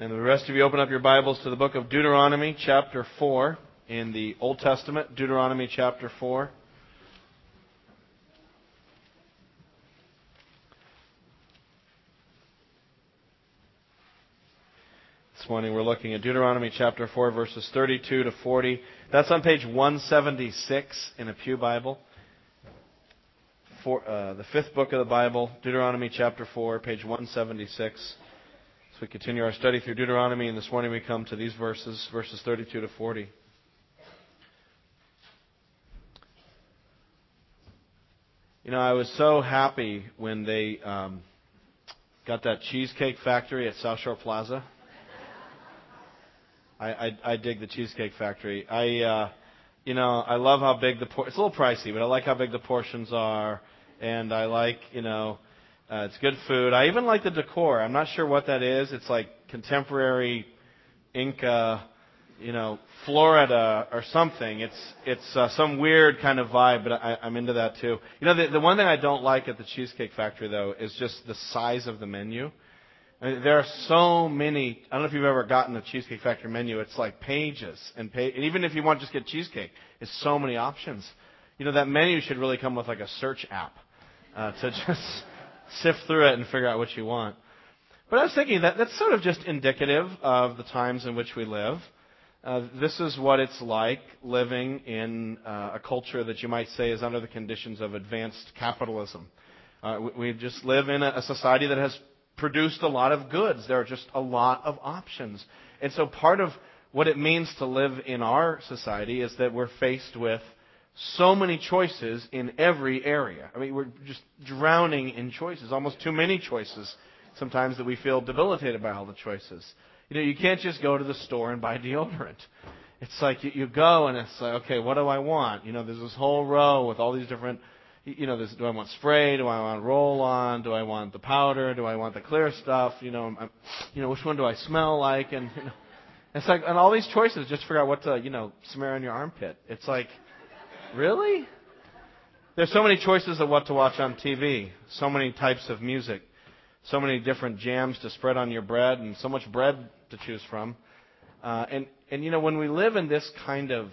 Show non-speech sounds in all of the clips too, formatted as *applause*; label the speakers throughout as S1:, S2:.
S1: And the rest of you open up your Bibles to the book of Deuteronomy, chapter 4, in the Old Testament. Deuteronomy, chapter 4. This morning we're looking at Deuteronomy chapter 4, verses 32 to 40. That's on page 176 in a Pew Bible. For, uh, the fifth book of the Bible, Deuteronomy chapter 4, page 176. As we continue our study through Deuteronomy, and this morning we come to these verses, verses 32 to 40. You know, I was so happy when they um, got that cheesecake factory at South Shore Plaza. I, I, I dig the cheesecake factory. I, uh, you know, I love how big the por- it's a little pricey, but I like how big the portions are, and I like, you know, uh, it's good food. I even like the decor. I'm not sure what that is. It's like contemporary Inca, you know, Florida or something. It's it's uh, some weird kind of vibe, but I, I'm into that too. You know, the, the one thing I don't like at the Cheesecake Factory though is just the size of the menu. I mean, there are so many. I don't know if you've ever gotten the Cheesecake Factory menu. It's like pages and page. And even if you want to just get cheesecake, it's so many options. You know, that menu should really come with like a search app uh, to *laughs* just sift through it and figure out what you want. But I was thinking that that's sort of just indicative of the times in which we live. Uh, this is what it's like living in uh, a culture that you might say is under the conditions of advanced capitalism. Uh, we, we, just live in a, a society that has produced a lot of goods. There are just a lot of options. And so part of what it means to live in our society is that we're faced with so many choices in every area. I mean, we're just drowning in choices, almost too many choices sometimes that we feel debilitated by all the choices. You know, you can't just go to the store and buy deodorant. It's like you, you go and it's like, okay, what do I want? You know, there's this whole row with all these different, you know, this, do I want spray? Do I want roll on? Do I want the powder? Do I want the clear stuff? You know, I'm, you know, which one do I smell like? And, you know, it's like, and all these choices just figure out what to, you know, smear on your armpit. It's like, Really? There's so many choices of what to watch on TV, so many types of music, so many different jams to spread on your bread, and so much bread to choose from. Uh, and and you know when we live in this kind of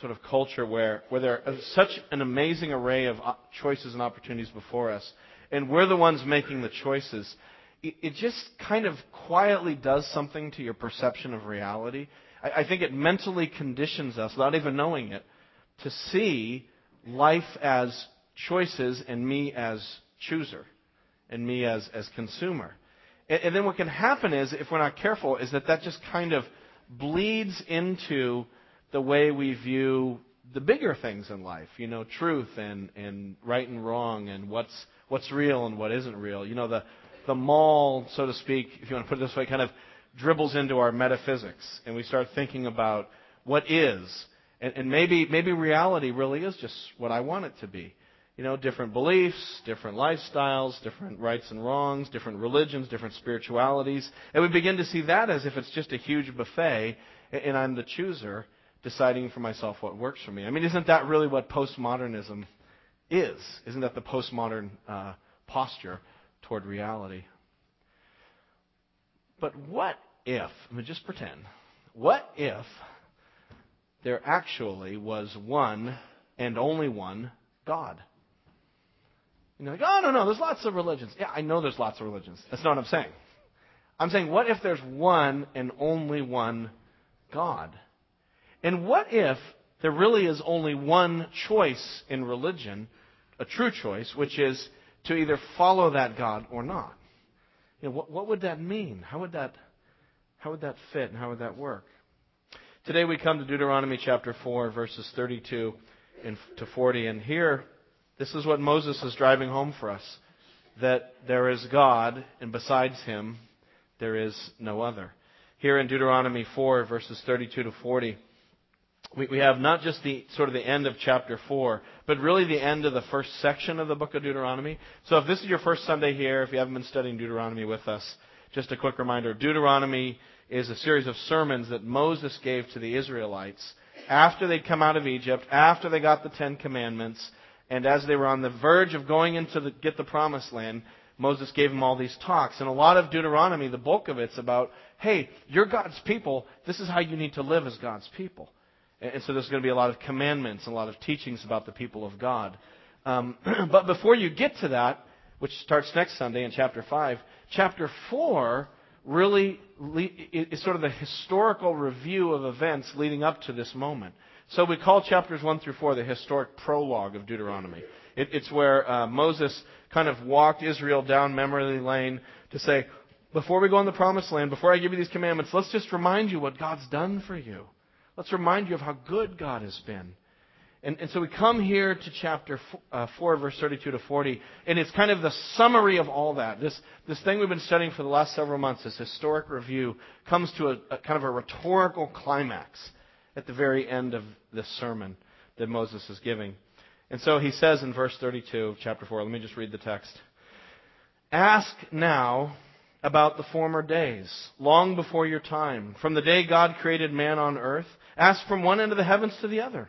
S1: sort of culture where where there is such an amazing array of choices and opportunities before us, and we're the ones making the choices, it, it just kind of quietly does something to your perception of reality. I, I think it mentally conditions us without even knowing it to see life as choices and me as chooser and me as, as consumer. And, and then what can happen is, if we're not careful, is that that just kind of bleeds into the way we view the bigger things in life, you know, truth and, and right and wrong and what's, what's real and what isn't real. You know, the, the mall, so to speak, if you want to put it this way, kind of dribbles into our metaphysics and we start thinking about what is and, and maybe, maybe reality really is just what I want it to be. You know, different beliefs, different lifestyles, different rights and wrongs, different religions, different spiritualities. And we begin to see that as if it's just a huge buffet and I'm the chooser deciding for myself what works for me. I mean, isn't that really what postmodernism is? Isn't that the postmodern uh, posture toward reality? But what if, I mean, just pretend, what if there actually was one and only one God. And you're like, oh, no, no, there's lots of religions. Yeah, I know there's lots of religions. That's not what I'm saying. I'm saying, what if there's one and only one God? And what if there really is only one choice in religion, a true choice, which is to either follow that God or not? You know, what, what would that mean? How would that, how would that fit and how would that work? Today we come to Deuteronomy chapter 4, verses 32 to 40. And here, this is what Moses is driving home for us that there is God, and besides him, there is no other. Here in Deuteronomy 4, verses 32 to 40, we, we have not just the sort of the end of chapter 4, but really the end of the first section of the book of Deuteronomy. So if this is your first Sunday here, if you haven't been studying Deuteronomy with us, just a quick reminder Deuteronomy is a series of sermons that Moses gave to the Israelites after they'd come out of Egypt, after they got the Ten Commandments, and as they were on the verge of going into the, get the promised land, Moses gave them all these talks. And a lot of Deuteronomy, the bulk of it's about, hey, you're God's people. This is how you need to live as God's people. And so there's going to be a lot of commandments and a lot of teachings about the people of God. Um, *clears throat* but before you get to that, which starts next Sunday in chapter 5, chapter 4 really is sort of the historical review of events leading up to this moment. So we call chapters 1 through 4 the historic prologue of Deuteronomy. It, it's where uh, Moses kind of walked Israel down memory lane to say, before we go in the promised land, before I give you these commandments, let's just remind you what God's done for you. Let's remind you of how good God has been. And, and so we come here to chapter uh, 4, verse 32 to 40, and it's kind of the summary of all that. This, this thing we've been studying for the last several months, this historic review, comes to a, a kind of a rhetorical climax at the very end of this sermon that Moses is giving. And so he says in verse 32 of chapter 4, let me just read the text. Ask now about the former days, long before your time, from the day God created man on earth. Ask from one end of the heavens to the other.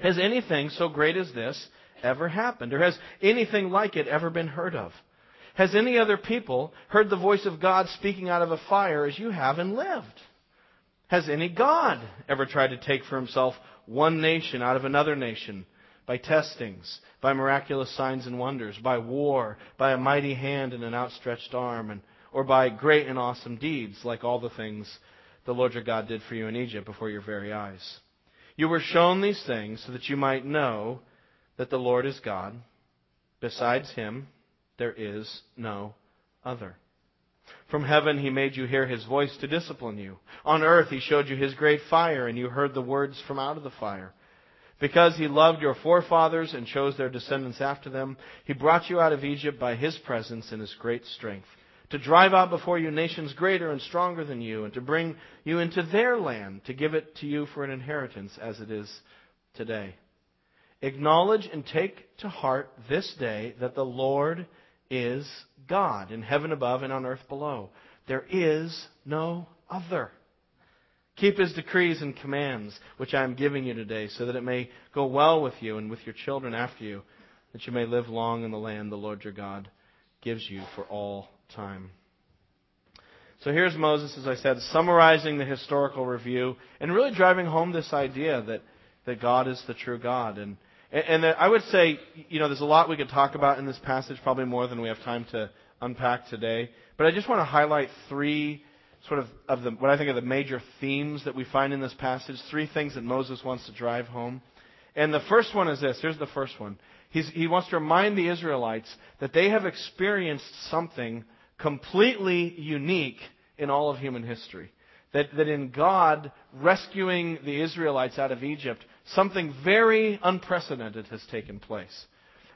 S1: Has anything so great as this ever happened? Or has anything like it ever been heard of? Has any other people heard the voice of God speaking out of a fire as you have and lived? Has any God ever tried to take for himself one nation out of another nation by testings, by miraculous signs and wonders, by war, by a mighty hand and an outstretched arm, and, or by great and awesome deeds like all the things the Lord your God did for you in Egypt before your very eyes? You were shown these things so that you might know that the Lord is God. Besides him, there is no other. From heaven he made you hear his voice to discipline you. On earth he showed you his great fire, and you heard the words from out of the fire. Because he loved your forefathers and chose their descendants after them, he brought you out of Egypt by his presence and his great strength to drive out before you nations greater and stronger than you, and to bring you into their land, to give it to you for an inheritance as it is today. Acknowledge and take to heart this day that the Lord is God in heaven above and on earth below. There is no other. Keep his decrees and commands, which I am giving you today, so that it may go well with you and with your children after you, that you may live long in the land the Lord your God gives you for all time. So here's Moses, as I said, summarizing the historical review and really driving home this idea that, that God is the true God. And, and I would say, you know, there's a lot we could talk about in this passage, probably more than we have time to unpack today. But I just want to highlight three sort of, of the, what I think are the major themes that we find in this passage, three things that Moses wants to drive home. And the first one is this. Here's the first one. He's, he wants to remind the Israelites that they have experienced something completely unique in all of human history. That, that in God rescuing the Israelites out of Egypt, something very unprecedented has taken place.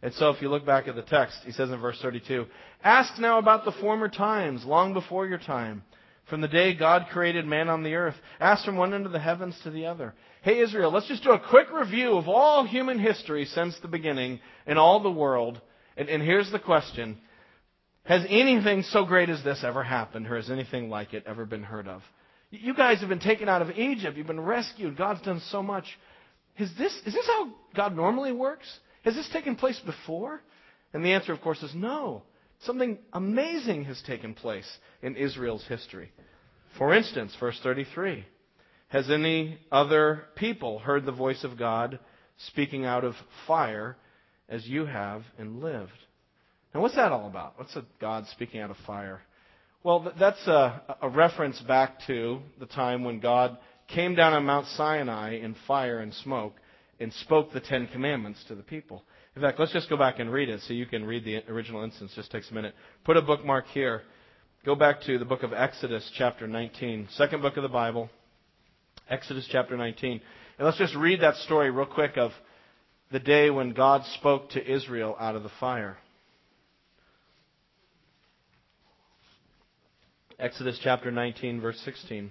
S1: And so if you look back at the text, he says in verse 32, Ask now about the former times, long before your time, from the day God created man on the earth. Ask from one end of the heavens to the other. Hey Israel, let's just do a quick review of all human history since the beginning in all the world. And, and here's the question. Has anything so great as this ever happened, or has anything like it ever been heard of? You guys have been taken out of Egypt. You've been rescued. God's done so much. Is this, is this how God normally works? Has this taken place before? And the answer, of course, is no. Something amazing has taken place in Israel's history. For instance, verse 33 Has any other people heard the voice of God speaking out of fire as you have and lived? Now, what's that all about? What's a God speaking out of fire? Well, that's a, a reference back to the time when God came down on Mount Sinai in fire and smoke and spoke the Ten Commandments to the people. In fact, let's just go back and read it so you can read the original instance. Just takes a minute. Put a bookmark here. Go back to the book of Exodus, chapter 19, second book of the Bible. Exodus chapter 19. And let's just read that story real quick of the day when God spoke to Israel out of the fire. Exodus chapter 19, verse 16.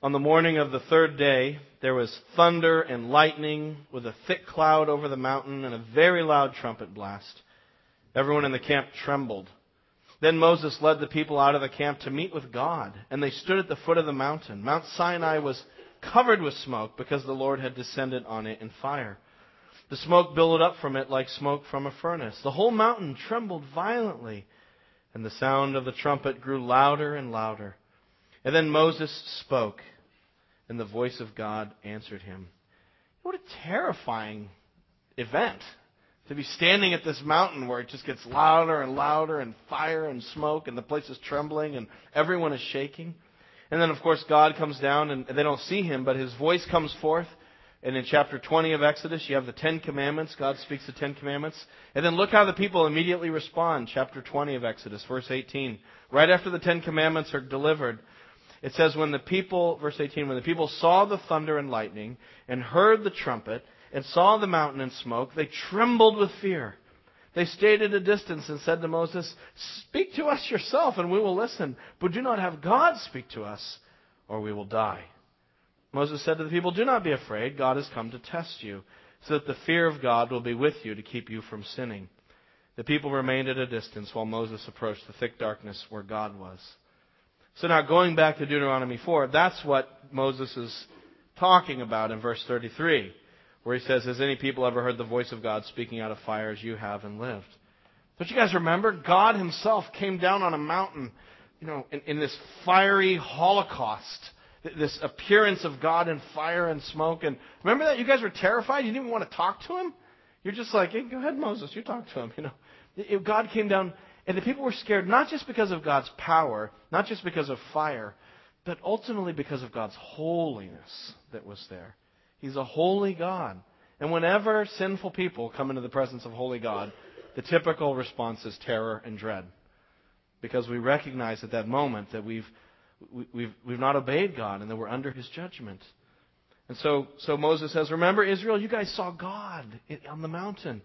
S1: On the morning of the third day, there was thunder and lightning with a thick cloud over the mountain and a very loud trumpet blast. Everyone in the camp trembled. Then Moses led the people out of the camp to meet with God, and they stood at the foot of the mountain. Mount Sinai was covered with smoke because the Lord had descended on it in fire. The smoke billowed up from it like smoke from a furnace. The whole mountain trembled violently, and the sound of the trumpet grew louder and louder. And then Moses spoke, and the voice of God answered him. What a terrifying event to be standing at this mountain where it just gets louder and louder and fire and smoke and the place is trembling and everyone is shaking. And then, of course, God comes down and they don't see him, but his voice comes forth and in chapter 20 of Exodus, you have the Ten Commandments. God speaks the Ten Commandments. And then look how the people immediately respond. Chapter 20 of Exodus, verse 18. Right after the Ten Commandments are delivered, it says, when the people, verse 18, when the people saw the thunder and lightning and heard the trumpet and saw the mountain in smoke, they trembled with fear. They stayed at a distance and said to Moses, Speak to us yourself and we will listen, but do not have God speak to us or we will die. Moses said to the people, Do not be afraid. God has come to test you, so that the fear of God will be with you to keep you from sinning. The people remained at a distance while Moses approached the thick darkness where God was. So now going back to Deuteronomy 4, that's what Moses is talking about in verse 33, where he says, Has any people ever heard the voice of God speaking out of fire as you have and lived? Don't you guys remember? God himself came down on a mountain, you know, in, in this fiery holocaust this appearance of God in fire and smoke. And remember that? You guys were terrified. You didn't even want to talk to him. You're just like, hey, go ahead, Moses. You talk to him. *laughs* You know, God came down, and the people were scared not just because of God's power, not just because of fire, but ultimately because of God's holiness that was there. He's a holy God. And whenever sinful people come into the presence of holy God, the typical response is terror and dread. Because we recognize at that moment that we've we've, we've not obeyed God and that we're under his judgment. And so, so Moses says, Remember, Israel, you guys saw God on the mountain.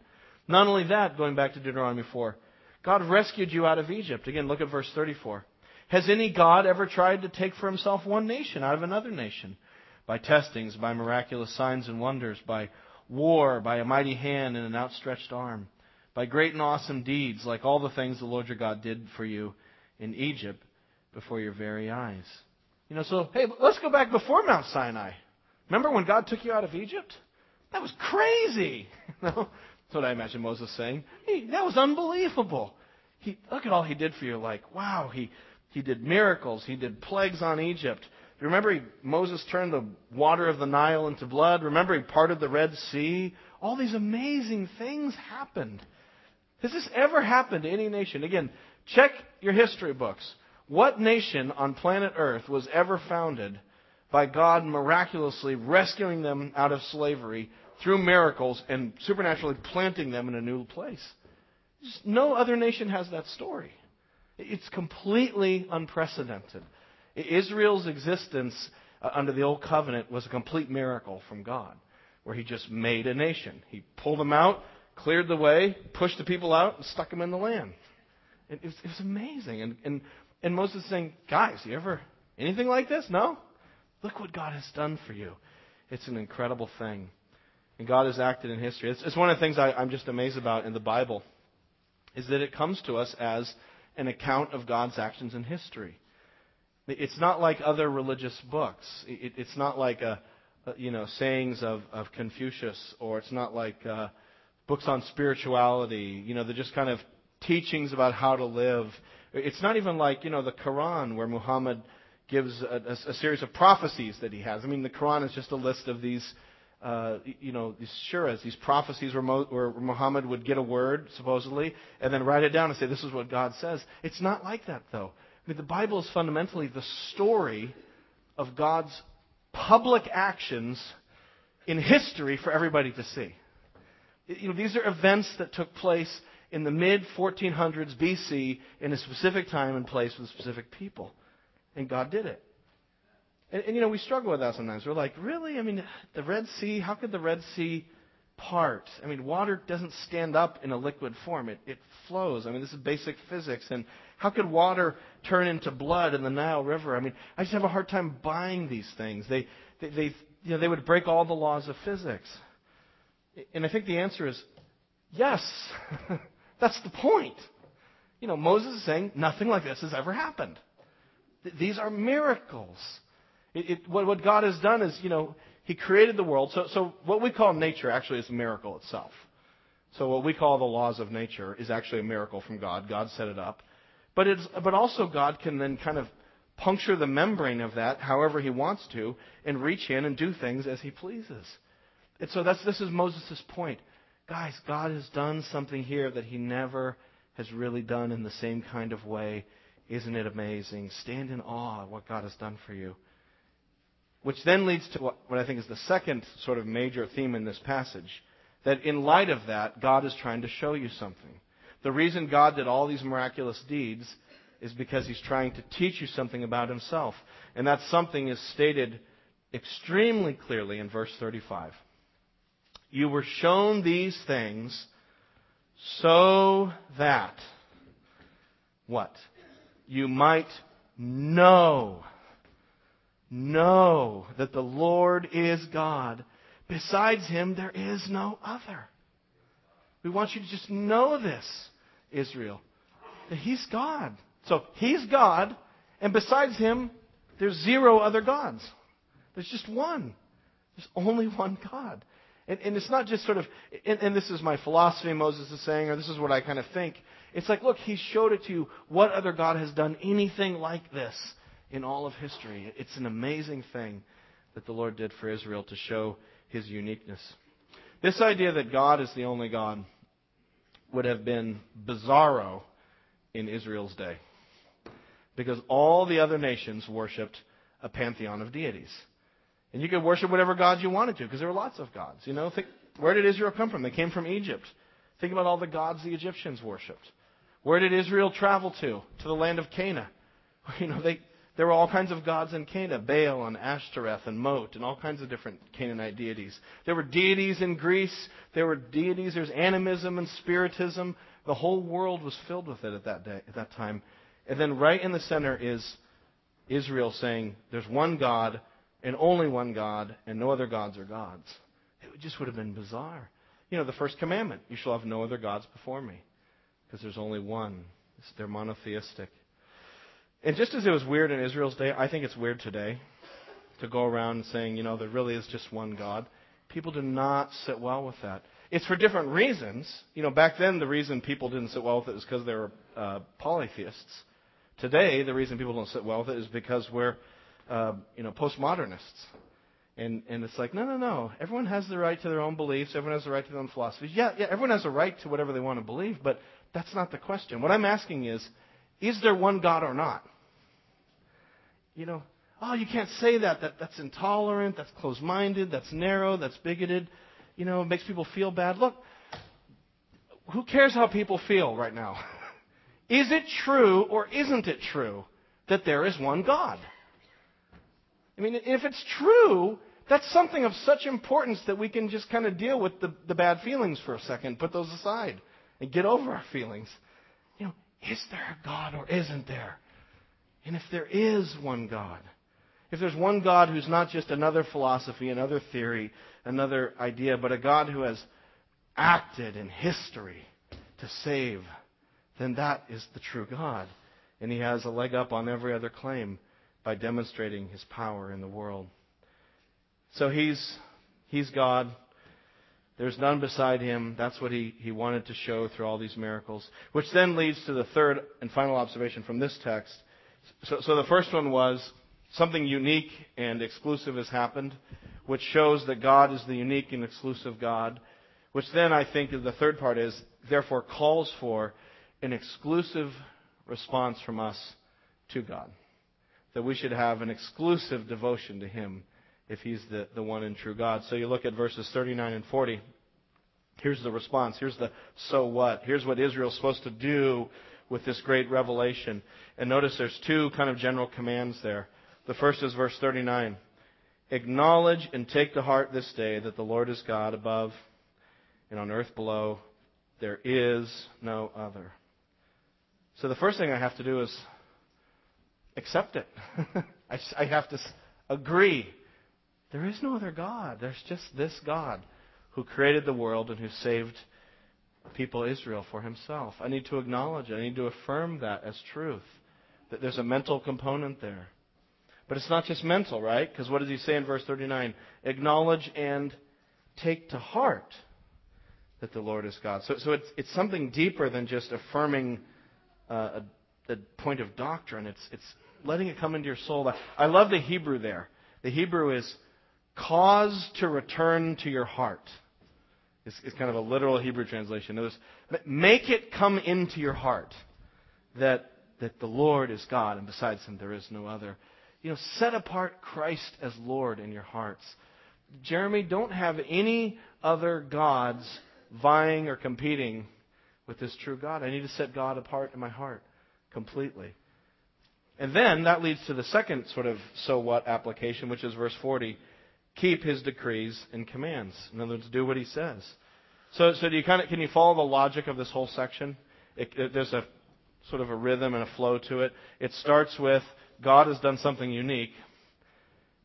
S1: Not only that, going back to Deuteronomy 4, God rescued you out of Egypt. Again, look at verse 34. Has any God ever tried to take for himself one nation out of another nation? By testings, by miraculous signs and wonders, by war, by a mighty hand and an outstretched arm, by great and awesome deeds, like all the things the Lord your God did for you in Egypt before your very eyes. You know, so, hey, let's go back before Mount Sinai. Remember when God took you out of Egypt? That was crazy. *laughs* That's what I imagine Moses saying. Hey, that was unbelievable. He, look at all he did for you. Like, wow, he, he did miracles. He did plagues on Egypt. Remember, he, Moses turned the water of the Nile into blood. Remember, he parted the Red Sea. All these amazing things happened. Has this ever happened to any nation? Again, check your history books. What nation on planet Earth was ever founded by God miraculously rescuing them out of slavery through miracles and supernaturally planting them in a new place? No other nation has that story. It's completely unprecedented. Israel's existence uh, under the Old Covenant was a complete miracle from God, where He just made a nation. He pulled them out, cleared the way, pushed the people out, and stuck them in the land. It was, it was amazing. And, and and Moses is saying, guys, you ever anything like this? No? Look what God has done for you. It's an incredible thing. And God has acted in history. It's, it's one of the things I, I'm just amazed about in the Bible, is that it comes to us as an account of God's actions in history. It's not like other religious books. It, it's not like a, a, you know sayings of, of Confucius, or it's not like uh, books on spirituality. You know, they're just kind of teachings about how to live. It's not even like, you know, the Quran where Muhammad gives a, a, a series of prophecies that he has. I mean, the Quran is just a list of these, uh, you know, these suras, these prophecies where, Mo, where Muhammad would get a word, supposedly, and then write it down and say, this is what God says. It's not like that, though. I mean, the Bible is fundamentally the story of God's public actions in history for everybody to see. You know, these are events that took place in the mid 1400s BC in a specific time and place with specific people. And God did it. And, and, you know, we struggle with that sometimes. We're like, really? I mean, the Red Sea, how could the Red Sea part? I mean, water doesn't stand up in a liquid form, it, it flows. I mean, this is basic physics. And how could water turn into blood in the Nile River? I mean, I just have a hard time buying these things. They, they, they, you know, they would break all the laws of physics. And I think the answer is yes. *laughs* That's the point. You know, Moses is saying nothing like this has ever happened. Th- these are miracles. It, it, what, what God has done is, you know, He created the world. So, so what we call nature actually is a miracle itself. So what we call the laws of nature is actually a miracle from God. God set it up. But it's, but also God can then kind of puncture the membrane of that however he wants to and reach in and do things as he pleases. And so that's, this is Moses' point. Guys, God has done something here that he never has really done in the same kind of way. Isn't it amazing? Stand in awe of what God has done for you. Which then leads to what, what I think is the second sort of major theme in this passage. That in light of that, God is trying to show you something. The reason God did all these miraculous deeds is because He's trying to teach you something about Himself. And that something is stated extremely clearly in verse 35. You were shown these things so that, what? You might know, know that the Lord is God. Besides Him, there is no other. We want you to just know this, Israel, that He's God. So He's God, and besides Him, there's zero other gods. There's just one. There's only one God. And, and it's not just sort of, and, and, this is my philosophy, Moses is saying, or this is what I kind of think. It's like, look, he showed it to you. What other God has done anything like this in all of history? It's an amazing thing that the Lord did for Israel to show his uniqueness. This idea that God is the only God would have been bizarro in Israel's day. Because all the other nations worshipped a pantheon of deities. And you could worship whatever gods you wanted to, because there were lots of gods. You know, think, where did Israel come from? They came from Egypt. Think about all the gods the Egyptians worshipped. Where did Israel travel to? To the land of Canaan. *laughs* You know, they, there were all kinds of gods in Canaan, Baal and Ashtoreth and Mot and all kinds of different Canaanite deities. There were deities in Greece. There were deities. There's animism and spiritism. The whole world was filled with it at that day, at that time. And then right in the center is Israel saying, "There's one God and only one God, and no other gods are gods. It just would have been bizarre. You know, the first commandment you shall have no other gods before me, because there's only one. They're monotheistic. And just as it was weird in Israel's day, I think it's weird today to go around saying, you know, there really is just one God. People do not sit well with that. It's for different reasons. You know, back then the reason people didn't sit well with it was because they were uh, polytheists. Today, the reason people don't sit well with it is because we're uh, you know, postmodernists. And, and it's like, no, no, no. Everyone has the right to their own beliefs. Everyone has the right to their own philosophies. Yeah, yeah, everyone has a right to whatever they want to believe, but that's not the question. What I'm asking is, is there one God or not? You know, oh, you can't say that. that that's intolerant. That's closed-minded. That's narrow. That's bigoted. You know, it makes people feel bad. Look, who cares how people feel right now? *laughs* is it true or isn't it true that there is one God? I mean, if it's true, that's something of such importance that we can just kind of deal with the, the bad feelings for a second, put those aside, and get over our feelings. You know, is there a God or isn't there? And if there is one God, if there's one God who's not just another philosophy, another theory, another idea, but a God who has acted in history to save, then that is the true God. And he has a leg up on every other claim by demonstrating his power in the world. So he's, he's God. There's none beside him. That's what he, he wanted to show through all these miracles. Which then leads to the third and final observation from this text. So, so the first one was something unique and exclusive has happened, which shows that God is the unique and exclusive God. Which then I think the third part is, therefore calls for an exclusive response from us to God that we should have an exclusive devotion to Him if He's the, the one and true God. So you look at verses 39 and 40. Here's the response. Here's the so what. Here's what Israel's supposed to do with this great revelation. And notice there's two kind of general commands there. The first is verse 39. Acknowledge and take to heart this day that the Lord is God above and on earth below. There is no other. So the first thing I have to do is accept it. *laughs* I, I have to agree. There is no other God. There's just this God who created the world and who saved people Israel for himself. I need to acknowledge it. I need to affirm that as truth. That there's a mental component there. But it's not just mental, right? Because what does he say in verse 39? Acknowledge and take to heart that the Lord is God. So, so it's, it's something deeper than just affirming uh, a, a point of doctrine. It's, it's letting it come into your soul. I love the Hebrew there. The Hebrew is cause to return to your heart. It's, it's kind of a literal Hebrew translation. Was, make it come into your heart that, that the Lord is God and besides him there is no other. You know, set apart Christ as Lord in your hearts. Jeremy, don't have any other gods vying or competing with this true God. I need to set God apart in my heart completely. And then that leads to the second sort of so what application, which is verse 40. Keep his decrees and commands. In other words, do what he says. So, so do you kind of, can you follow the logic of this whole section? It, it, there's a sort of a rhythm and a flow to it. It starts with God has done something unique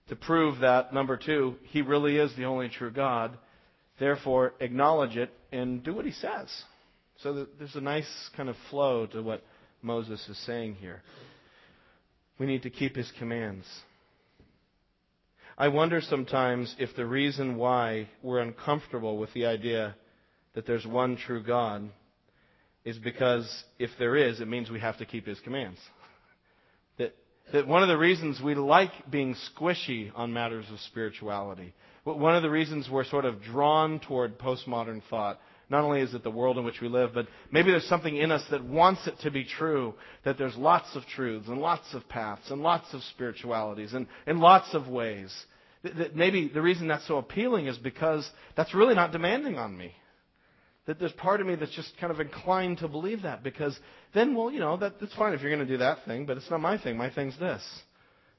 S1: to prove that, number two, he really is the only true God. Therefore, acknowledge it and do what he says. So there's a nice kind of flow to what Moses is saying here. We need to keep his commands. I wonder sometimes if the reason why we're uncomfortable with the idea that there's one true God is because if there is, it means we have to keep his commands. *laughs* That, that one of the reasons we like being squishy on matters of spirituality, one of the reasons we're sort of drawn toward postmodern thought, not only is it the world in which we live, but maybe there's something in us that wants it to be true, that there's lots of truths and lots of paths and lots of spiritualities and in lots of ways. That maybe the reason that's so appealing is because that's really not demanding on me. That there's part of me that's just kind of inclined to believe that because then, well, you know, that, that's fine if you're going to do that thing, but it's not my thing. My thing's this.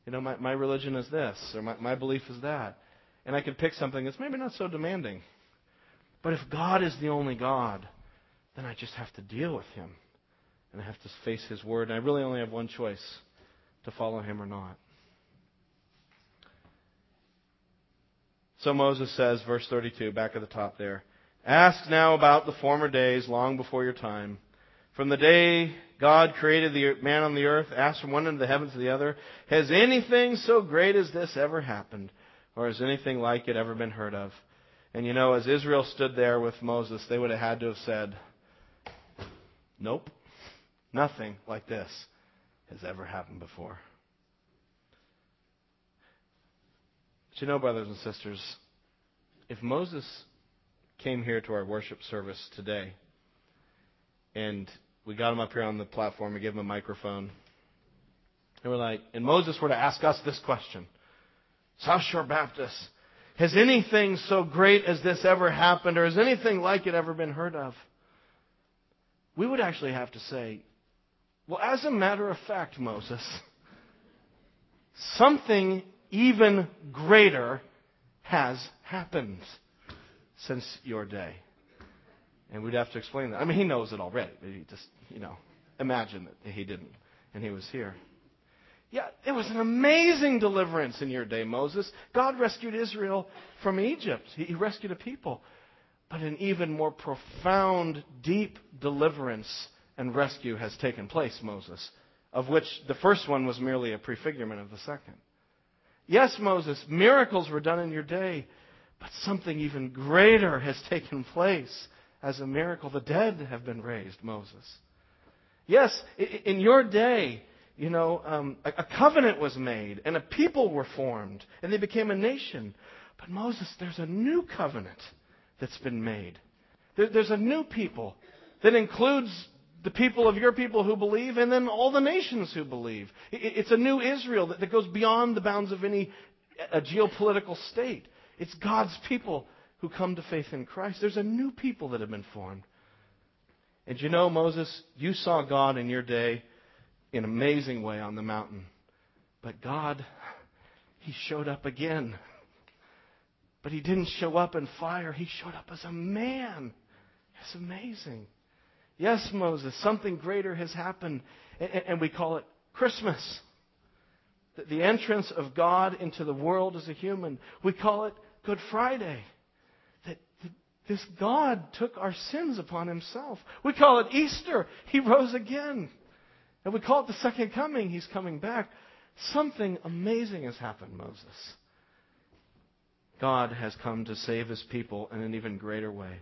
S1: You know, my, my religion is this, or my, my belief is that. And I could pick something that's maybe not so demanding. But if God is the only God, then I just have to deal with Him. And I have to face His Word. And I really only have one choice to follow Him or not. So Moses says, verse 32, back at the top there, Ask now about the former days, long before your time. From the day God created the man on the earth, ask from one end of the heavens to the other, Has anything so great as this ever happened? Or has anything like it ever been heard of? And you know, as Israel stood there with Moses, they would have had to have said, Nope, nothing like this has ever happened before. But you know, brothers and sisters, if Moses came here to our worship service today and we got him up here on the platform and gave him a microphone, and we're like, and Moses were to ask us this question South Shore Baptist, has anything so great as this ever happened, or has anything like it ever been heard of? We would actually have to say, well, as a matter of fact, Moses, something even greater has happened since your day. And we'd have to explain that. I mean, he knows it already, but he just, you know, imagine that he didn't and he was here. Yeah, it was an amazing deliverance in your day, Moses. God rescued Israel from Egypt. He rescued a people. But an even more profound, deep deliverance and rescue has taken place, Moses, of which the first one was merely a prefigurement of the second. Yes, Moses, miracles were done in your day, but something even greater has taken place as a miracle. The dead have been raised, Moses. Yes, in your day, you know, um, a, a covenant was made and a people were formed and they became a nation. But Moses, there's a new covenant that's been made. There, there's a new people that includes the people of your people who believe and then all the nations who believe. It, it's a new Israel that, that goes beyond the bounds of any a geopolitical state. It's God's people who come to faith in Christ. There's a new people that have been formed. And you know, Moses, you saw God in your day in an amazing way on the mountain. But God, He showed up again. But He didn't show up in fire, He showed up as a man. It's amazing. Yes, Moses, something greater has happened, and we call it Christmas. The entrance of God into the world as a human. We call it Good Friday. That this God took our sins upon himself. We call it Easter. He rose again. And we call it the second coming. He's coming back. Something amazing has happened, Moses. God has come to save his people in an even greater way.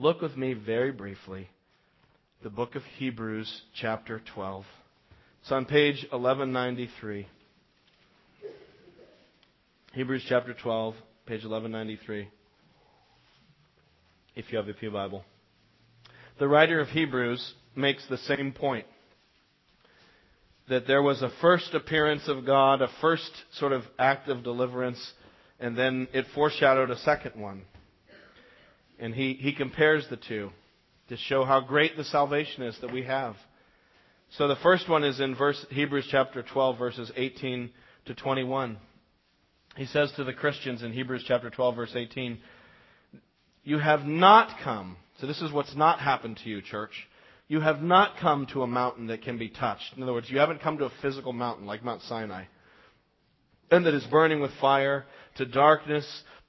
S1: Look with me very briefly the book of Hebrews, chapter 12. It's on page 1193. Hebrews chapter 12, page 1193. If you have the Pew Bible. The writer of Hebrews makes the same point that there was a first appearance of God, a first sort of act of deliverance, and then it foreshadowed a second one. And he, he compares the two to show how great the salvation is that we have. So the first one is in verse, Hebrews chapter 12, verses 18 to 21. He says to the Christians in Hebrews chapter 12, verse 18, You have not come. So this is what's not happened to you, church. You have not come to a mountain that can be touched. In other words, you haven't come to a physical mountain like Mount Sinai, and that is burning with fire, to darkness,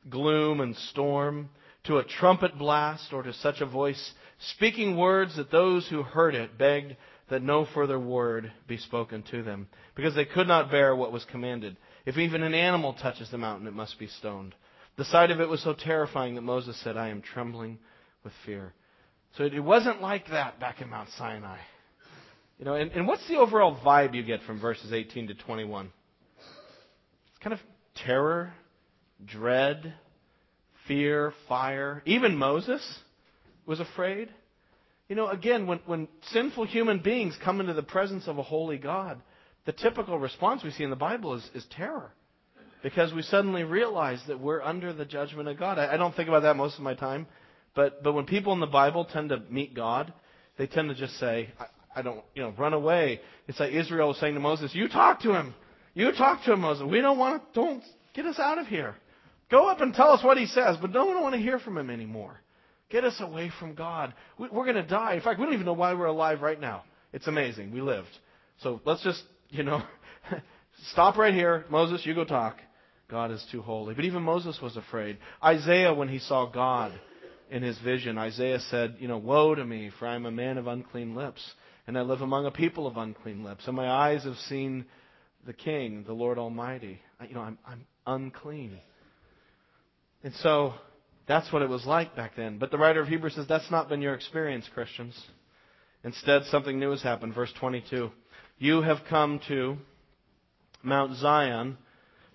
S1: gloom, and storm, to a trumpet blast, or to such a voice, speaking words that those who heard it begged that no further word be spoken to them, because they could not bear what was commanded. If even an animal touches the mountain, it must be stoned. The sight of it was so terrifying that Moses said, I am trembling with fear. So it wasn't like that back in Mount Sinai. You know, and, and what's the overall vibe you get from verses 18 to 21? It's kind of terror, dread, fear, fire. Even Moses was afraid. You know, again, when, when sinful human beings come into the presence of a holy God, the typical response we see in the Bible is, is terror. Because we suddenly realize that we're under the judgment of God. I, I don't think about that most of my time. But, but when people in the Bible tend to meet God, they tend to just say, I, I don't, you know, run away. It's like Israel was saying to Moses, you talk to him. You talk to him, Moses. We don't want to, don't get us out of here. Go up and tell us what he says, but don't want to hear from him anymore. Get us away from God. We, we're going to die. In fact, we don't even know why we're alive right now. It's amazing. We lived. So let's just, you know, *laughs* stop right here. Moses, you go talk. God is too holy. But even Moses was afraid. Isaiah, when he saw God, in his vision, Isaiah said, You know, woe to me, for I am a man of unclean lips, and I live among a people of unclean lips, and my eyes have seen the King, the Lord Almighty. You know, I'm, I'm unclean. And so that's what it was like back then. But the writer of Hebrews says that's not been your experience, Christians. Instead, something new has happened. Verse 22. You have come to Mount Zion,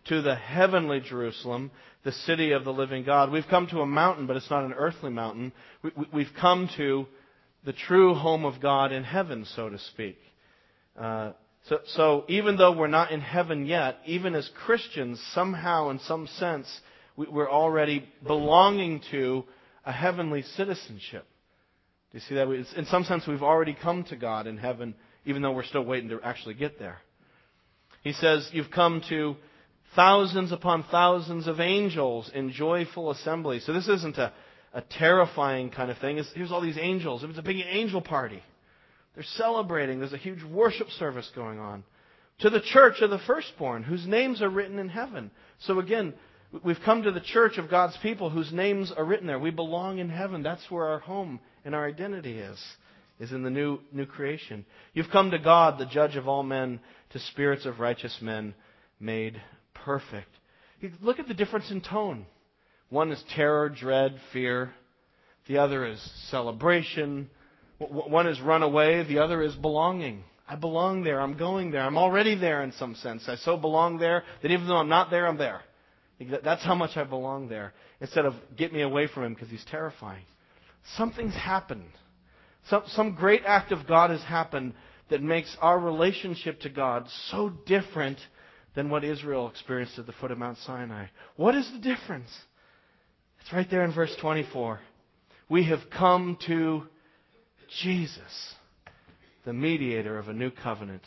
S1: to the heavenly Jerusalem, the city of the living God. We've come to a mountain, but it's not an earthly mountain. We, have come to the true home of God in heaven, so to speak. Uh, so, so, even though we're not in heaven yet, even as Christians, somehow, in some sense, we, we're already belonging to a heavenly citizenship. Do you see that? In some sense, we've already come to God in heaven, even though we're still waiting to actually get there. He says, You've come to thousands upon thousands of angels in joyful assembly. So this isn't a, a terrifying kind of thing. It's, here's all these angels. It was a big angel party. They're celebrating. There's a huge worship service going on. To the church of the firstborn, whose names are written in heaven. So again, we've come to the church of God's people whose names are written there. We belong in heaven. That's where our home and our identity is, is in the new, new creation. You've come to God, the judge of all men, to spirits of righteous men made perfect. Look at the difference in tone. One is terror, dread, fear. The other is celebration. One is run away. The other is belonging. I belong there. I'm going there. I'm already there in some sense. I so belong there that even though I'm not there, I'm there. That's how much I belong there. Instead of get me away from him because he's terrifying. Something's happened. Some, some great act of God has happened that makes our relationship to God so different than what Israel experienced at the foot of Mount Sinai. What is the difference? It's right there in verse 24. We have come to Jesus, the mediator of a new covenant,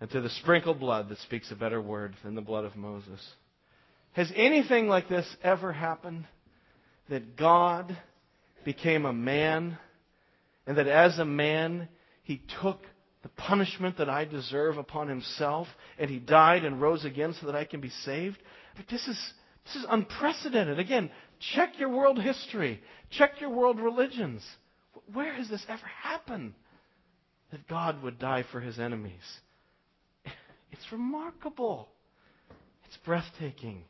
S1: and to the sprinkled blood that speaks a better word than the blood of Moses. Has anything like this ever happened? That God became a man, and that as a man, he took the punishment that I deserve upon himself, and he died and rose again so that I can be saved. But this is, this is unprecedented. Again, check your world history, check your world religions. Where has this ever happened? That God would die for his enemies. *laughs* It's remarkable. It's breathtaking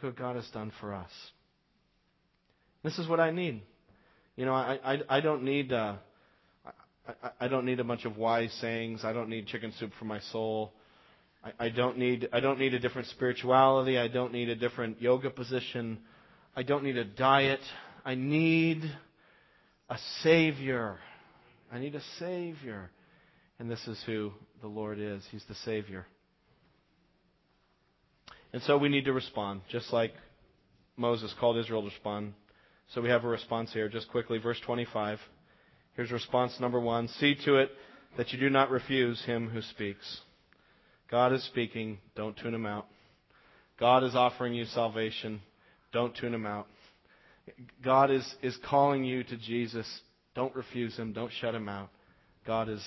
S1: what God has done for us. This is what I need. You know, I, I, I don't need uh, I, I don't need a bunch of wise sayings. I don't need chicken soup for my soul. I, I don't need I don't need a different spirituality. I don't need a different yoga position. I don't need a diet. I need a savior. I need a savior. And this is who the Lord is. He's the savior. And so we need to respond, just like Moses called Israel to respond. So we have a response here. Just quickly, verse 25. Here's response number one See to it that you do not refuse him who speaks. God is speaking. Don't tune him out. God is offering you salvation. Don't tune him out. God is, is calling you to Jesus. Don't refuse him. Don't shut him out. God is,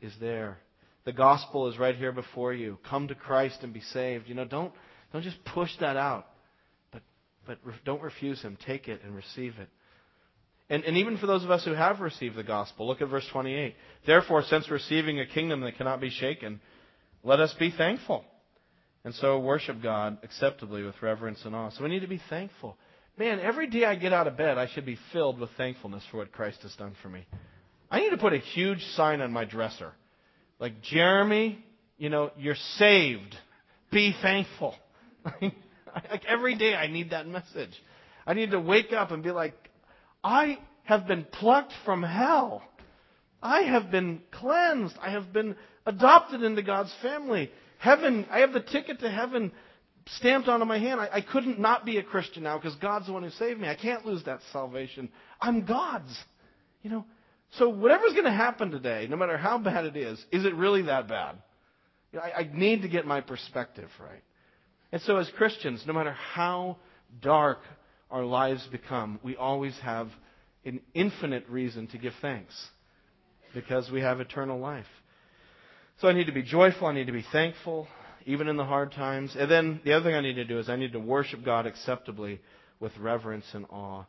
S1: is there. The gospel is right here before you. Come to Christ and be saved. You know, don't, don't just push that out, but, but don't refuse Him. Take it and receive it. And, and even for those of us who have received the gospel, look at verse 28. Therefore, since receiving a kingdom that cannot be shaken, let us be thankful. And so worship God acceptably with reverence and awe. So we need to be thankful. Man, every day I get out of bed, I should be filled with thankfulness for what Christ has done for me. I need to put a huge sign on my dresser. Like, Jeramie, you know, you're saved. Be thankful. *laughs* like every day I need that message. I need to wake up and be like, I have been plucked from hell. I have been cleansed. I have been adopted into God's family. Heaven, I have the ticket to heaven stamped onto my hand. I, I couldn't not be a Christian now because God's the one who saved me. I can't lose that salvation. I'm God's. You know, so whatever's going to happen today, no matter how bad it is, is it really that bad? You know, I, I need to get my perspective right. And so, as Christians, no matter how dark our lives become, we always have an infinite reason to give thanks because we have eternal life. So, I need to be joyful, I need to be thankful, even in the hard times. And then the other thing I need to do is I need to worship God acceptably with reverence and awe.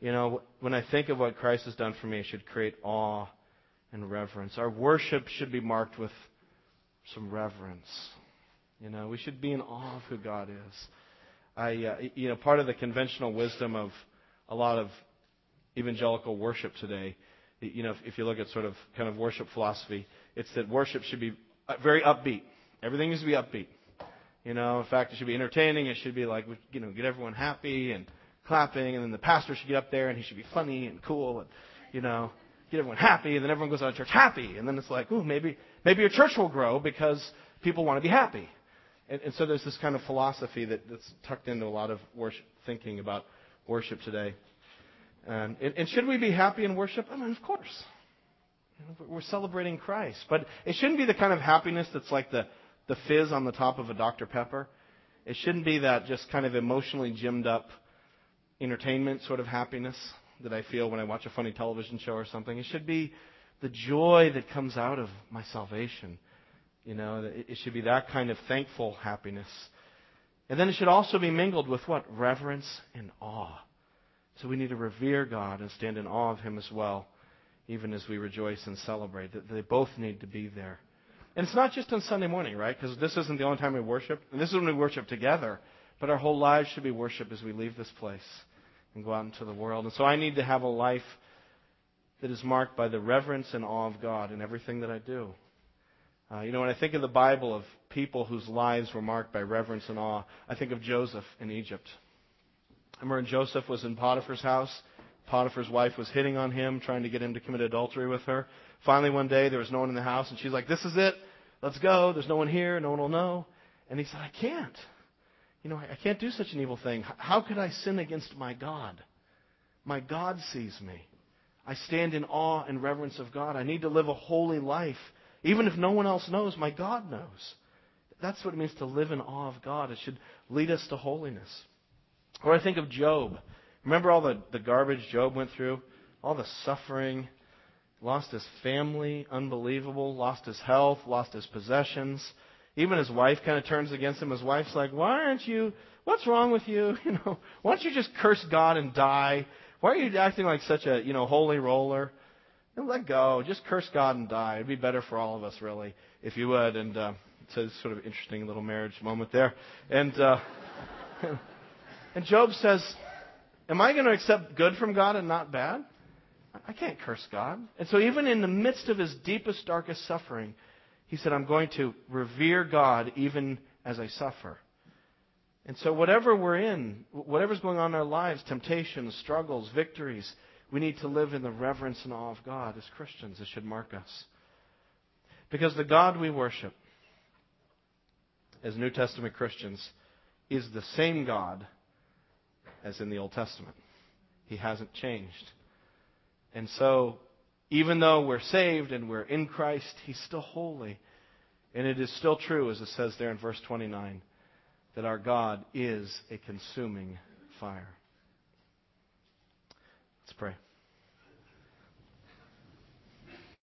S1: You know, when I think of what Christ has done for me, it should create awe and reverence. Our worship should be marked with some reverence. You know, we should be in awe of who God is. I, uh, you know, part of the conventional wisdom of a lot of evangelical worship today, you know, if, if you look at sort of kind of worship philosophy, it's that worship should be uh, very upbeat. Everything needs to be upbeat. You know, in fact, it should be entertaining. It should be like, you know, get everyone happy and clapping, and then the pastor should get up there and he should be funny and cool and, you know, get everyone happy, and then everyone goes out of church happy, and then it's like, ooh, maybe maybe your church will grow because people want to be happy. And, and so there's this kind of philosophy that, that's tucked into a lot of worship, thinking about worship today. And, and, should we be happy in worship? I mean, of course. We're celebrating Christ. But it shouldn't be the kind of happiness that's like the, the fizz on the top of a Dr. Pepper. It shouldn't be that just kind of emotionally gymmed up entertainment sort of happiness that I feel when I watch a funny television show or something. It should be the joy that comes out of my salvation. You know, it should be that kind of thankful happiness. And then it should also be mingled with what? Reverence and awe. So we need to revere God and stand in awe of Him as well, even as we rejoice and celebrate. They both need to be there. And it's not just on Sunday morning, right? Because this isn't the only time we worship. And this is when we worship together. But our whole lives should be worship as we leave this place and go out into the world. And so I need to have a life that is marked by the reverence and awe of God in everything that I do. Uh, you know, when I think of the Bible of people whose lives were marked by reverence and awe, I think of Joseph in Egypt. I remember Joseph was in Potiphar's house. Potiphar's wife was hitting on him, trying to get him to commit adultery with her. Finally, one day, there was no one in the house, and she's like, This is it. Let's go. There's no one here. No one will know. And he said, I can't. You know, I can't do such an evil thing. How could I sin against my God? My God sees me. I stand in awe and reverence of God. I need to live a holy life even if no one else knows, my God knows. That's what it means to live in awe of God. It should lead us to holiness. Or I think of Job. Remember all the, the garbage Job went through? All the suffering. Lost his family, unbelievable. Lost his health, lost his possessions. Even his wife kind of turns against him. His wife's like, Why aren't you? What's wrong with you? *laughs* You know, why don't you just curse God and die? Why are you acting like such a, you know, holy roller? Let go. Just curse God and die. It'd be better for all of us, really, if you would. And uh, it's a sort of interesting little marriage moment there. And, uh, *laughs* and Job says, Am I going to accept good from God and not bad? I can't curse God. And so, even in the midst of his deepest, darkest suffering, he said, I'm going to revere God even as I suffer. And so, whatever we're in, whatever's going on in our lives, temptations, struggles, victories, we need to live in the reverence and awe of God as Christians. It should mark us. Because the God we worship as New Testament Christians is the same God as in the Old Testament. He hasn't changed. And so, even though we're saved and we're in Christ, He's still holy. And it is still true, as it says there in verse 29, that our God is a consuming fire. Let's pray.